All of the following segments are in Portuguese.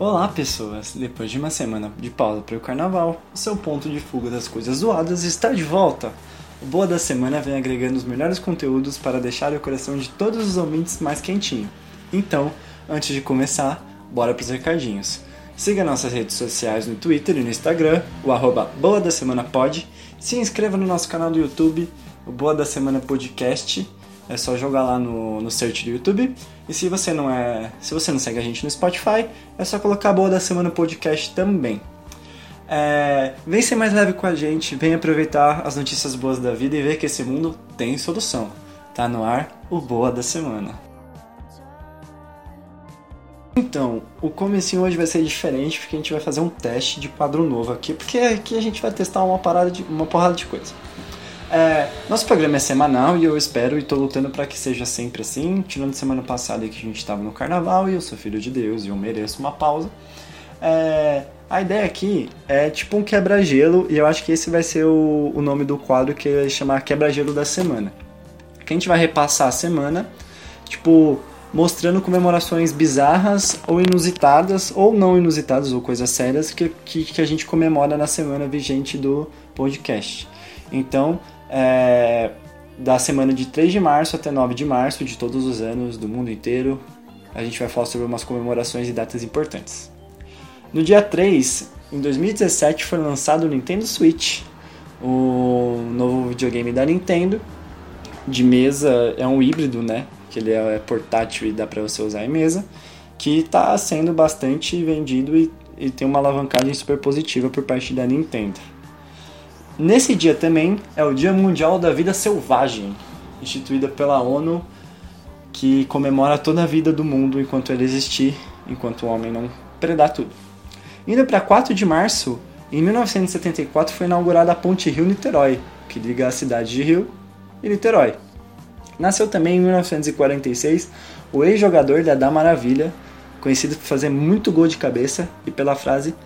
Olá, pessoas! Depois de uma semana de pausa para o carnaval, o seu ponto de fuga das coisas zoadas está de volta. O Boa da Semana vem agregando os melhores conteúdos para deixar o coração de todos os ouvintes mais quentinho. Então, antes de começar, bora para os recadinhos. Siga nossas redes sociais no Twitter e no Instagram, o arroba Boa da Semana Pod. Se inscreva no nosso canal do YouTube, o Boa da Semana Podcast é só jogar lá no, no search do YouTube. E se você não é. Se você não segue a gente no Spotify, é só colocar Boa da Semana Podcast também. É, vem ser mais leve com a gente, vem aproveitar as notícias boas da vida e ver que esse mundo tem solução. Tá no ar o Boa da Semana. Então, o comecinho hoje vai ser diferente porque a gente vai fazer um teste de quadro novo aqui, porque aqui a gente vai testar uma parada de uma porrada de coisa. É, nosso programa é semanal e eu espero e estou lutando para que seja sempre assim. Tirando semana passada que a gente estava no carnaval e eu sou filho de Deus e eu mereço uma pausa. É, a ideia aqui é tipo um quebra-gelo e eu acho que esse vai ser o, o nome do quadro que vai chamar Quebra-Gelo da Semana. Que a gente vai repassar a semana, tipo, mostrando comemorações bizarras ou inusitadas, ou não inusitadas, ou coisas sérias que, que, que a gente comemora na semana vigente do podcast. Então, é, da semana de 3 de março até 9 de março de todos os anos do mundo inteiro. A gente vai falar sobre umas comemorações e datas importantes. No dia 3, em 2017, foi lançado o Nintendo Switch, o novo videogame da Nintendo. De mesa, é um híbrido, né? Que ele é portátil e dá para você usar em mesa. Que está sendo bastante vendido e, e tem uma alavancagem super positiva por parte da Nintendo. Nesse dia também é o Dia Mundial da Vida Selvagem, instituída pela ONU, que comemora toda a vida do mundo enquanto ele existir, enquanto o homem não predar tudo. Indo para 4 de março, em 1974 foi inaugurada a Ponte Rio-Niterói, que liga a cidade de Rio e Niterói. Nasceu também em 1946 o ex-jogador da Da Maravilha, conhecido por fazer muito gol de cabeça e pela frase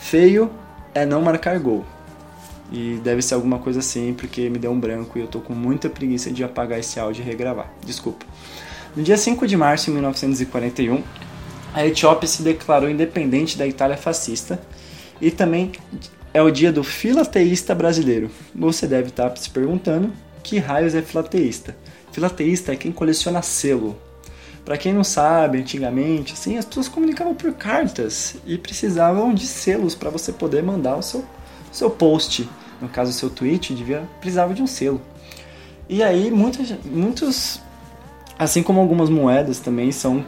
feio é não marcar gol. E deve ser alguma coisa assim, porque me deu um branco e eu tô com muita preguiça de apagar esse áudio e regravar. Desculpa. No dia 5 de março de 1941, a Etiópia se declarou independente da Itália fascista e também é o dia do filateísta brasileiro. Você deve estar se perguntando que raios é filateísta. Filateísta é quem coleciona selo. Para quem não sabe, antigamente, assim, as pessoas comunicavam por cartas e precisavam de selos para você poder mandar o seu seu post, no caso seu tweet, devia precisava de um selo. E aí muitos, muitos assim como algumas moedas também são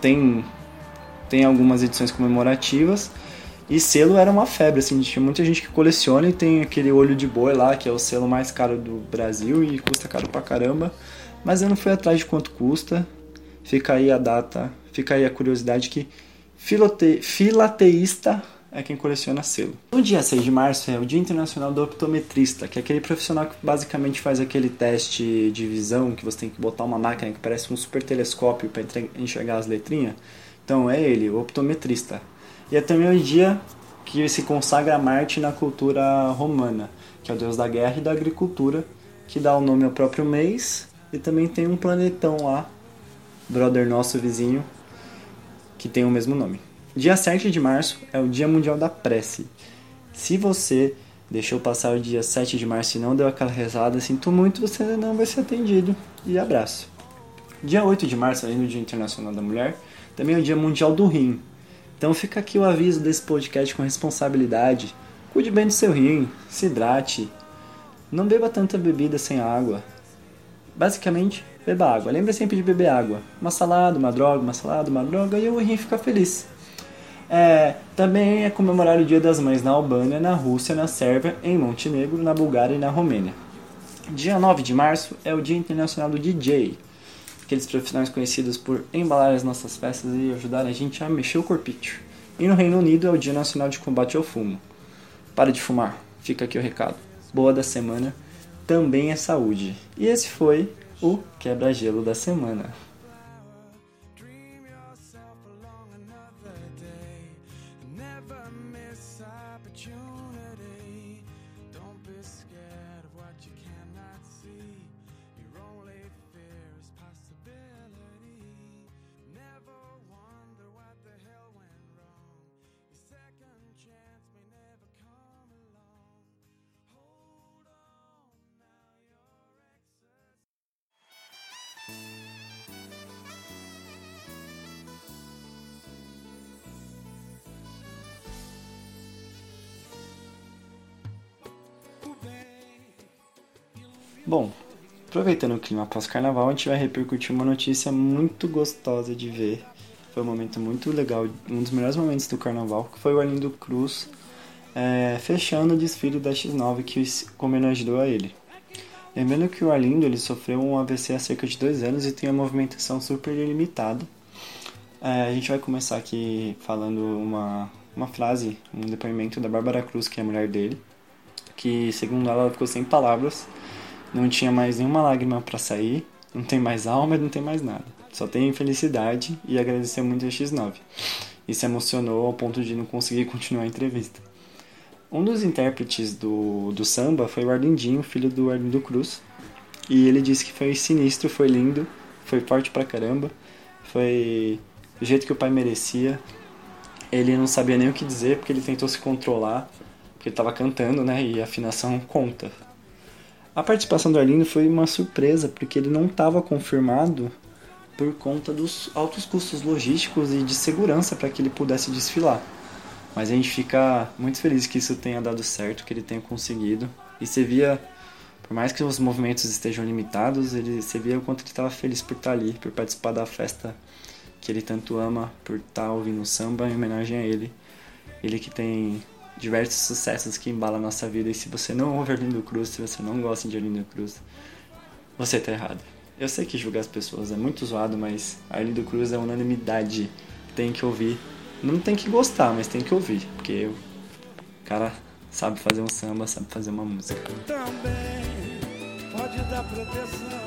tem tem algumas edições comemorativas e selo era uma febre, assim, tinha muita gente que coleciona e tem aquele olho de boi lá, que é o selo mais caro do Brasil e custa caro pra caramba. Mas eu não fui atrás de quanto custa. Fica aí a data, fica aí a curiosidade que filote, filateísta é quem coleciona selo. No dia 6 de março é o Dia Internacional do Optometrista, que é aquele profissional que basicamente faz aquele teste de visão, que você tem que botar uma máquina que parece um super telescópio para enxergar as letrinhas. Então é ele, o optometrista. E é também o dia que se consagra a Marte na cultura romana, que é o deus da guerra e da agricultura, que dá o nome ao próprio mês, e também tem um planetão lá, brother nosso vizinho, que tem o mesmo nome. Dia 7 de março é o Dia Mundial da Prece. Se você deixou passar o dia 7 de março e não deu aquela rezada, sinto muito, você não vai ser atendido. E abraço. Dia 8 de março, além do Dia Internacional da Mulher, também é o Dia Mundial do Rim. Então fica aqui o aviso desse podcast com responsabilidade. Cuide bem do seu rim, se hidrate. Não beba tanta bebida sem água. Basicamente, beba água. Lembre sempre de beber água. Uma salada, uma droga, uma salada, uma droga e o rim fica feliz. É, também é comemorar o Dia das Mães na Albânia, na Rússia, na Sérvia, em Montenegro, na Bulgária e na Romênia. Dia 9 de março é o Dia Internacional do DJ, aqueles profissionais conhecidos por embalar as nossas festas e ajudar a gente a mexer o corpite. E no Reino Unido é o Dia Nacional de Combate ao Fumo. Para de fumar, fica aqui o recado. Boa da semana também é saúde. E esse foi o quebra-gelo da semana. Bom, aproveitando o clima pós-carnaval, a gente vai repercutir uma notícia muito gostosa de ver. Foi um momento muito legal, um dos melhores momentos do carnaval, que foi o Arlindo Cruz é, fechando o desfile da X9 que homenageou a ele. Lembrando que o Arlindo ele sofreu um AVC há cerca de dois anos e tem uma movimentação super limitada. É, a gente vai começar aqui falando uma, uma frase, um depoimento da Bárbara Cruz, que é a mulher dele, que segundo ela, ela ficou sem palavras, não tinha mais nenhuma lágrima para sair, não tem mais alma e não tem mais nada. Só tem felicidade e agradecer muito a X9. E se emocionou ao ponto de não conseguir continuar a entrevista. Um dos intérpretes do, do samba foi o Arlindinho, filho do Arlindo Cruz. E ele disse que foi sinistro, foi lindo, foi forte pra caramba, foi do jeito que o pai merecia. Ele não sabia nem o que dizer porque ele tentou se controlar, porque ele estava cantando, né? E a afinação conta. A participação do Arlindo foi uma surpresa, porque ele não estava confirmado por conta dos altos custos logísticos e de segurança para que ele pudesse desfilar. Mas a gente fica muito feliz que isso tenha dado certo, que ele tenha conseguido. E você via, por mais que os movimentos estejam limitados, ele, você via o quanto ele estava feliz por estar ali, por participar da festa que ele tanto ama, por estar ouvindo samba em homenagem a ele. Ele que tem diversos sucessos que embalam a nossa vida. E se você não ouve Arlindo Cruz, se você não gosta de Arlindo Cruz, você está errado. Eu sei que julgar as pessoas é muito zoado, mas Arlindo Cruz é unanimidade. Tem que ouvir. Não tem que gostar, mas tem que ouvir. Porque o cara sabe fazer um samba, sabe fazer uma música. Também pode dar proteção.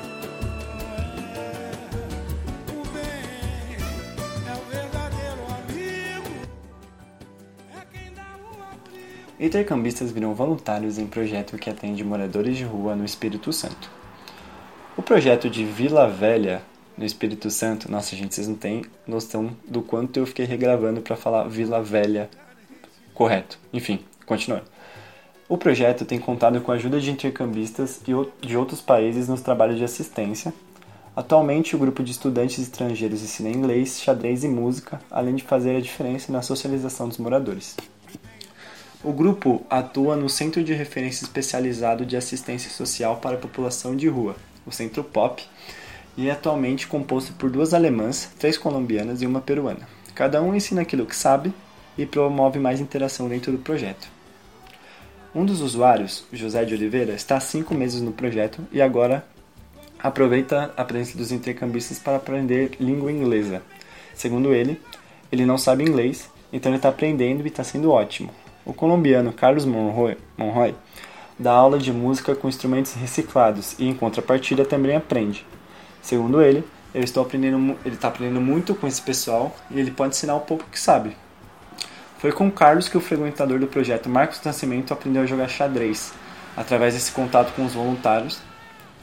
Intercambistas viram voluntários em projeto que atende moradores de rua no Espírito Santo. O projeto de Vila Velha, no Espírito Santo, nossa gente, vocês não têm noção do quanto eu fiquei regravando para falar Vila Velha correto. Enfim, continuando. O projeto tem contado com a ajuda de intercambistas de outros países nos trabalhos de assistência. Atualmente, o grupo de estudantes estrangeiros ensina inglês, xadrez e música, além de fazer a diferença na socialização dos moradores. O grupo atua no Centro de Referência Especializado de Assistência Social para a População de Rua, o Centro POP, e é atualmente composto por duas alemãs, três colombianas e uma peruana. Cada um ensina aquilo que sabe e promove mais interação dentro do projeto. Um dos usuários, José de Oliveira, está há cinco meses no projeto e agora aproveita a presença dos intercambistas para aprender língua inglesa. Segundo ele, ele não sabe inglês, então ele está aprendendo e está sendo ótimo. O colombiano Carlos Monroy, Monroy dá aula de música com instrumentos reciclados e, em contrapartida, também aprende. Segundo ele, ele está aprendendo, ele está aprendendo muito com esse pessoal e ele pode ensinar o pouco que sabe. Foi com Carlos que o frequentador do projeto Marcos Nascimento aprendeu a jogar xadrez. Através desse contato com os voluntários,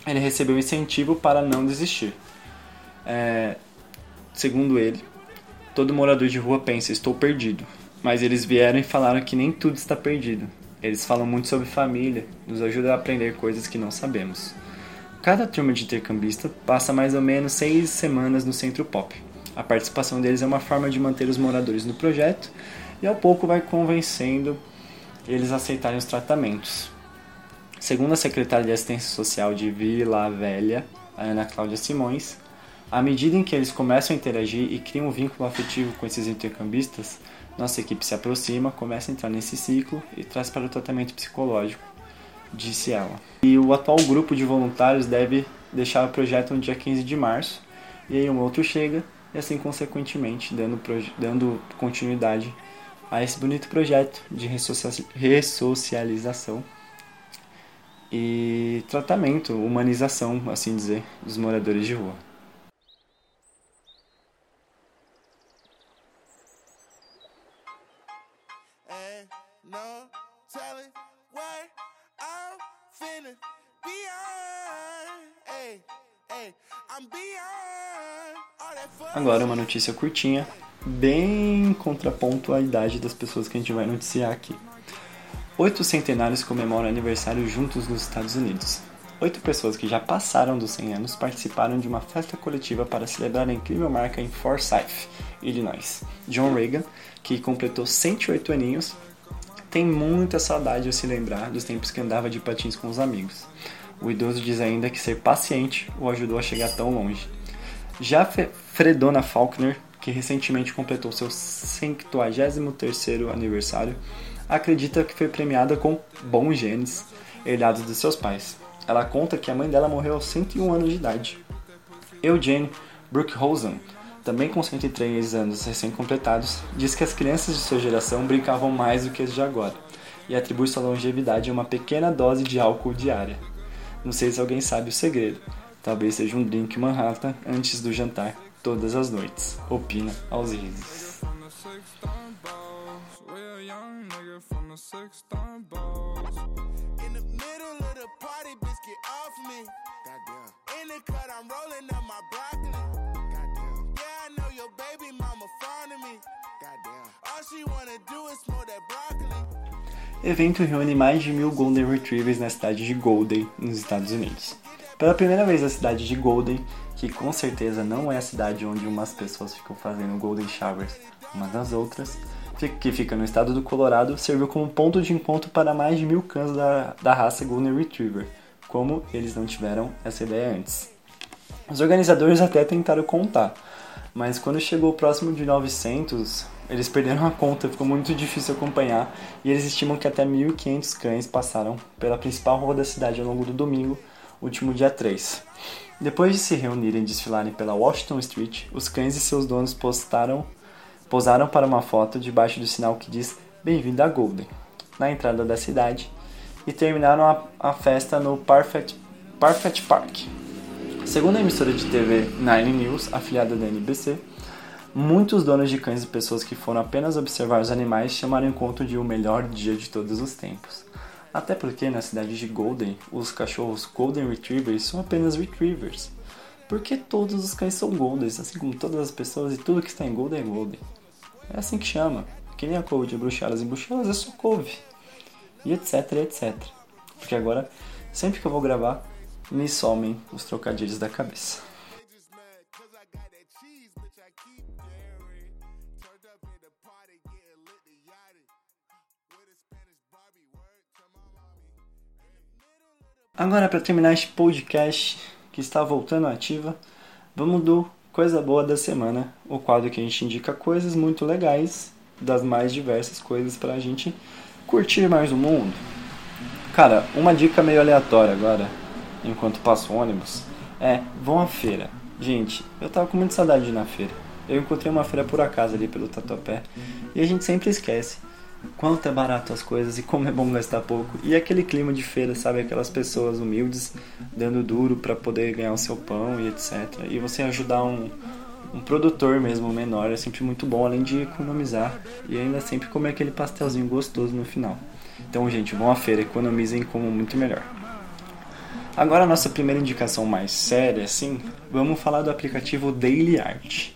ele recebeu incentivo para não desistir. É, segundo ele, todo morador de rua pensa: estou perdido. Mas eles vieram e falaram que nem tudo está perdido. Eles falam muito sobre família, nos ajudam a aprender coisas que não sabemos. Cada turma de intercambista passa mais ou menos seis semanas no Centro Pop. A participação deles é uma forma de manter os moradores no projeto e ao pouco vai convencendo eles a aceitarem os tratamentos. Segundo a secretária de Assistência Social de Vila Velha, Ana Cláudia Simões, à medida em que eles começam a interagir e criam um vínculo afetivo com esses intercambistas, nossa equipe se aproxima, começa a entrar nesse ciclo e traz para o tratamento psicológico, disse ela. E o atual grupo de voluntários deve deixar o projeto no dia 15 de março, e aí um outro chega, e assim consequentemente dando, dando continuidade a esse bonito projeto de ressocialização e tratamento, humanização, assim dizer, dos moradores de rua. Agora uma notícia curtinha, bem contraponto à idade das pessoas que a gente vai noticiar aqui. Oito centenários comemoram aniversário juntos nos Estados Unidos. Oito pessoas que já passaram dos 100 anos participaram de uma festa coletiva para celebrar a incrível marca em Forsyth, Illinois. John Reagan, que completou 108 aninhos, tem muita saudade ao se lembrar dos tempos que andava de patins com os amigos. O idoso diz ainda que ser paciente o ajudou a chegar tão longe. Já Fredona Faulkner, que recentemente completou seu 53º aniversário, acredita que foi premiada com bons genes herdados de seus pais. Ela conta que a mãe dela morreu aos 101 anos de idade. Eugene Brookhosen, também com 103 anos recém-completados, diz que as crianças de sua geração brincavam mais do que as de agora e atribui sua longevidade a uma pequena dose de álcool diária. Não sei se alguém sabe o segredo. Talvez seja um drink Manhattan antes do jantar, todas as noites. Opina aos risos. Evento reúne mais de mil Golden Retrievers na cidade de Golden, nos Estados Unidos. Pela primeira vez a cidade de Golden, que com certeza não é a cidade onde umas pessoas ficam fazendo Golden Showers umas das outras, que fica no estado do Colorado, serviu como ponto de encontro para mais de mil cães da, da raça Golden Retriever, como eles não tiveram essa ideia antes. Os organizadores até tentaram contar, mas quando chegou próximo de 900, eles perderam a conta, ficou muito difícil acompanhar e eles estimam que até 1.500 cães passaram pela principal rua da cidade ao longo do domingo, último dia 3. Depois de se reunirem e desfilarem pela Washington Street, os cães e seus donos postaram, posaram para uma foto debaixo do sinal que diz Bem-vindo a Golden, na entrada da cidade, e terminaram a, a festa no Perfect, Perfect Park. Segundo a emissora de TV Nine News, afiliada da NBC, Muitos donos de cães e pessoas que foram apenas observar os animais chamaram o encontro de o melhor dia de todos os tempos. Até porque na cidade de Golden, os cachorros Golden Retrievers são apenas Retrievers. Porque todos os cães são Goldens, assim como todas as pessoas e tudo que está em Golden é Golden. É assim que chama. Que nem a couve de Bruxelas. Em Bruxelas é só couve. E etc, etc. Porque agora, sempre que eu vou gravar, me somem os trocadilhos da cabeça. Agora, para terminar este podcast que está voltando ativa, vamos do Coisa Boa da Semana, o quadro que a gente indica coisas muito legais, das mais diversas coisas para a gente curtir mais o mundo. Cara, uma dica meio aleatória agora, enquanto passo ônibus, é vão à feira. Gente, eu tava com muita saudade de ir na feira. Eu encontrei uma feira por acaso ali pelo Tatuapé e a gente sempre esquece quanto é barato as coisas e como é bom gastar pouco. E aquele clima de feira, sabe? Aquelas pessoas humildes dando duro para poder ganhar o seu pão e etc. E você ajudar um, um produtor mesmo menor é sempre muito bom, além de economizar e ainda sempre comer aquele pastelzinho gostoso no final. Então, gente, vão à feira, economizem como muito melhor. Agora, a nossa primeira indicação mais séria, assim, vamos falar do aplicativo Daily Art.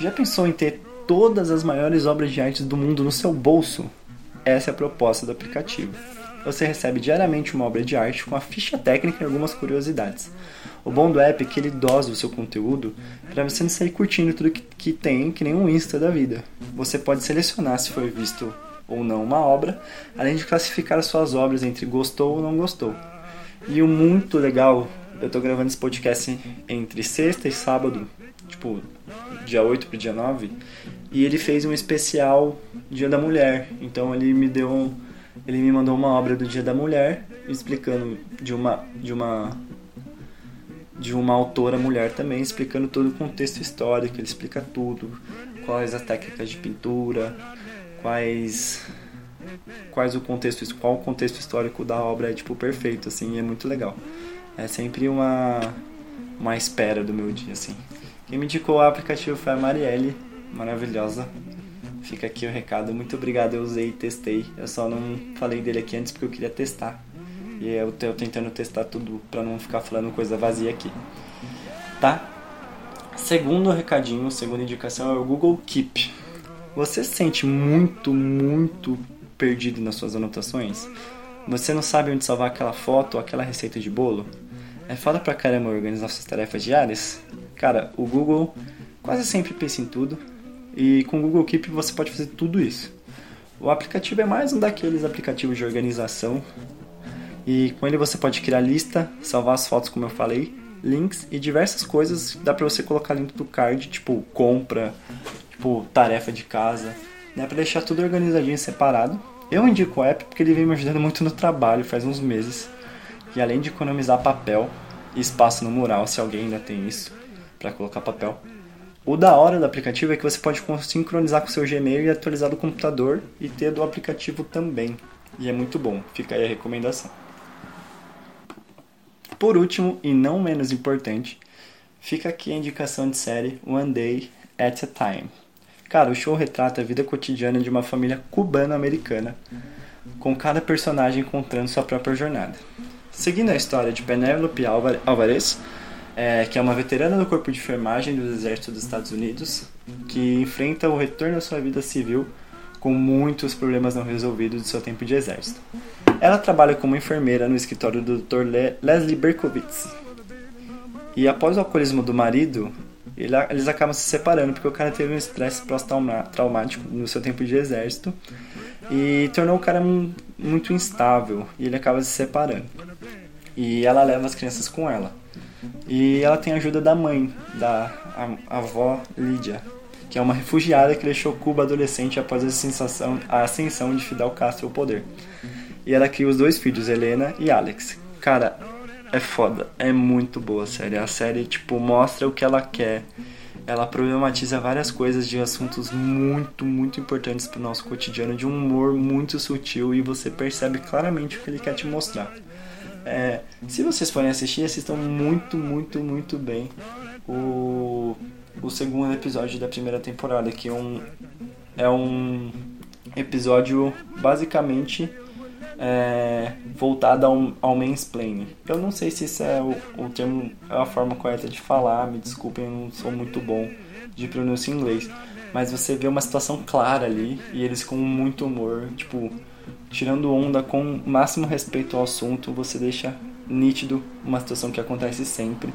Já pensou em ter todas as maiores obras de arte do mundo no seu bolso. Essa é a proposta do aplicativo. Você recebe diariamente uma obra de arte com a ficha técnica e algumas curiosidades. O bom do app é que ele dosa o seu conteúdo para você não sair curtindo tudo que, que tem, que nem um Insta da vida. Você pode selecionar se foi visto ou não uma obra, além de classificar as suas obras entre gostou ou não gostou. E o muito legal, eu estou gravando esse podcast entre sexta e sábado, tipo, dia 8 pro dia 9, e ele fez um especial Dia da Mulher. Então ele me deu um, ele me mandou uma obra do Dia da Mulher explicando de uma de uma de uma autora mulher também explicando todo o contexto histórico, ele explica tudo, quais as técnicas de pintura, quais quais o contexto qual o contexto histórico da obra é tipo perfeito assim, é muito legal. É sempre uma uma espera do meu dia assim. Quem me indicou o aplicativo foi a Marielle, maravilhosa. Fica aqui o recado. Muito obrigado, eu usei e testei. Eu só não falei dele aqui antes porque eu queria testar. E eu tô tentando testar tudo pra não ficar falando coisa vazia aqui. Tá? Segundo recadinho, segunda indicação é o Google Keep. Você se sente muito, muito perdido nas suas anotações? Você não sabe onde salvar aquela foto ou aquela receita de bolo? É foda pra caramba organizar suas tarefas diárias? Cara, o Google quase sempre pensa em tudo e com o Google Keep você pode fazer tudo isso. O aplicativo é mais um daqueles aplicativos de organização E com ele você pode criar lista, salvar as fotos como eu falei, links e diversas coisas dá para você colocar dentro do card, tipo compra, tipo tarefa de casa, né, para deixar tudo organizadinho e separado. Eu indico o app porque ele vem me ajudando muito no trabalho faz uns meses. E além de economizar papel e espaço no mural, se alguém ainda tem isso para colocar papel. O da hora do aplicativo é que você pode sincronizar com o seu Gmail e atualizar do computador e ter do aplicativo também. E é muito bom, fica aí a recomendação. Por último, e não menos importante, fica aqui a indicação de série One Day at a Time. Cara, o show retrata a vida cotidiana de uma família cubana-americana, com cada personagem encontrando sua própria jornada. Seguindo a história de Penélope Alvarez, é, que é uma veterana do corpo de enfermagem do Exército dos Estados Unidos, que enfrenta o retorno à sua vida civil com muitos problemas não resolvidos de seu tempo de exército. Ela trabalha como enfermeira no escritório do Dr. Le Leslie Berkowitz. E após o alcoolismo do marido, ele, eles acabam se separando porque o cara teve um estresse pós-traumático no seu tempo de exército e tornou o cara muito instável e ele acaba se separando. E ela leva as crianças com ela. E ela tem a ajuda da mãe, da a, a avó Lídia, que é uma refugiada que deixou Cuba adolescente após a, sensação, a ascensão de Fidel Castro ao poder. E ela cria os dois filhos, Helena e Alex. Cara, é foda, é muito boa a série. A série, tipo, mostra o que ela quer. Ela problematiza várias coisas de assuntos muito, muito importantes pro nosso cotidiano, de um humor muito sutil e você percebe claramente o que ele quer te mostrar. É, se vocês forem assistir, assistam muito, muito, muito bem o, o segundo episódio da primeira temporada, que é um, é um episódio basicamente é, voltado ao, ao mansplaining. Eu não sei se isso é o, o termo, é a forma correta de falar, me desculpem, eu não sou muito bom de pronúncia em inglês. Mas você vê uma situação clara ali e eles com muito humor, tipo, tirando onda com o máximo respeito ao assunto, você deixa nítido uma situação que acontece sempre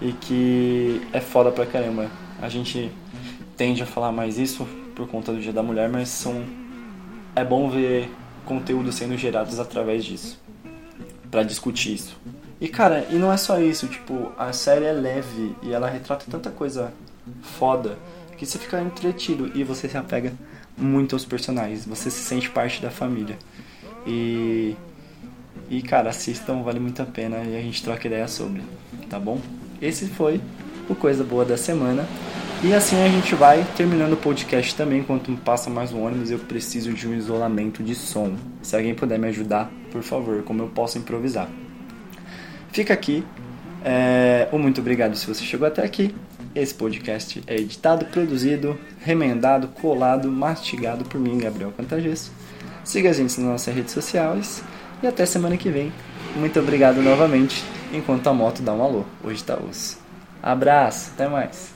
e que é foda pra caramba. A gente tende a falar mais isso por conta do Dia da Mulher, mas são é bom ver conteúdos sendo gerados através disso para discutir isso. E cara, e não é só isso, tipo, a série é leve e ela retrata tanta coisa foda que você fica entretido e você se apega muito aos personagens, você se sente parte da família. E e cara, assistam, vale muito a pena e a gente troca ideia sobre, tá bom? Esse foi o Coisa Boa da Semana. E assim a gente vai terminando o podcast também. Enquanto passa mais um ônibus, eu preciso de um isolamento de som. Se alguém puder me ajudar, por favor, como eu posso improvisar. Fica aqui. É... Um muito obrigado se você chegou até aqui. Esse podcast é editado, produzido, remendado, colado, mastigado por mim, Gabriel Cantagesso. Siga a gente nas nossas redes sociais e até semana que vem. Muito obrigado novamente, enquanto a moto dá um alô. Hoje tá osso. Abraço, até mais.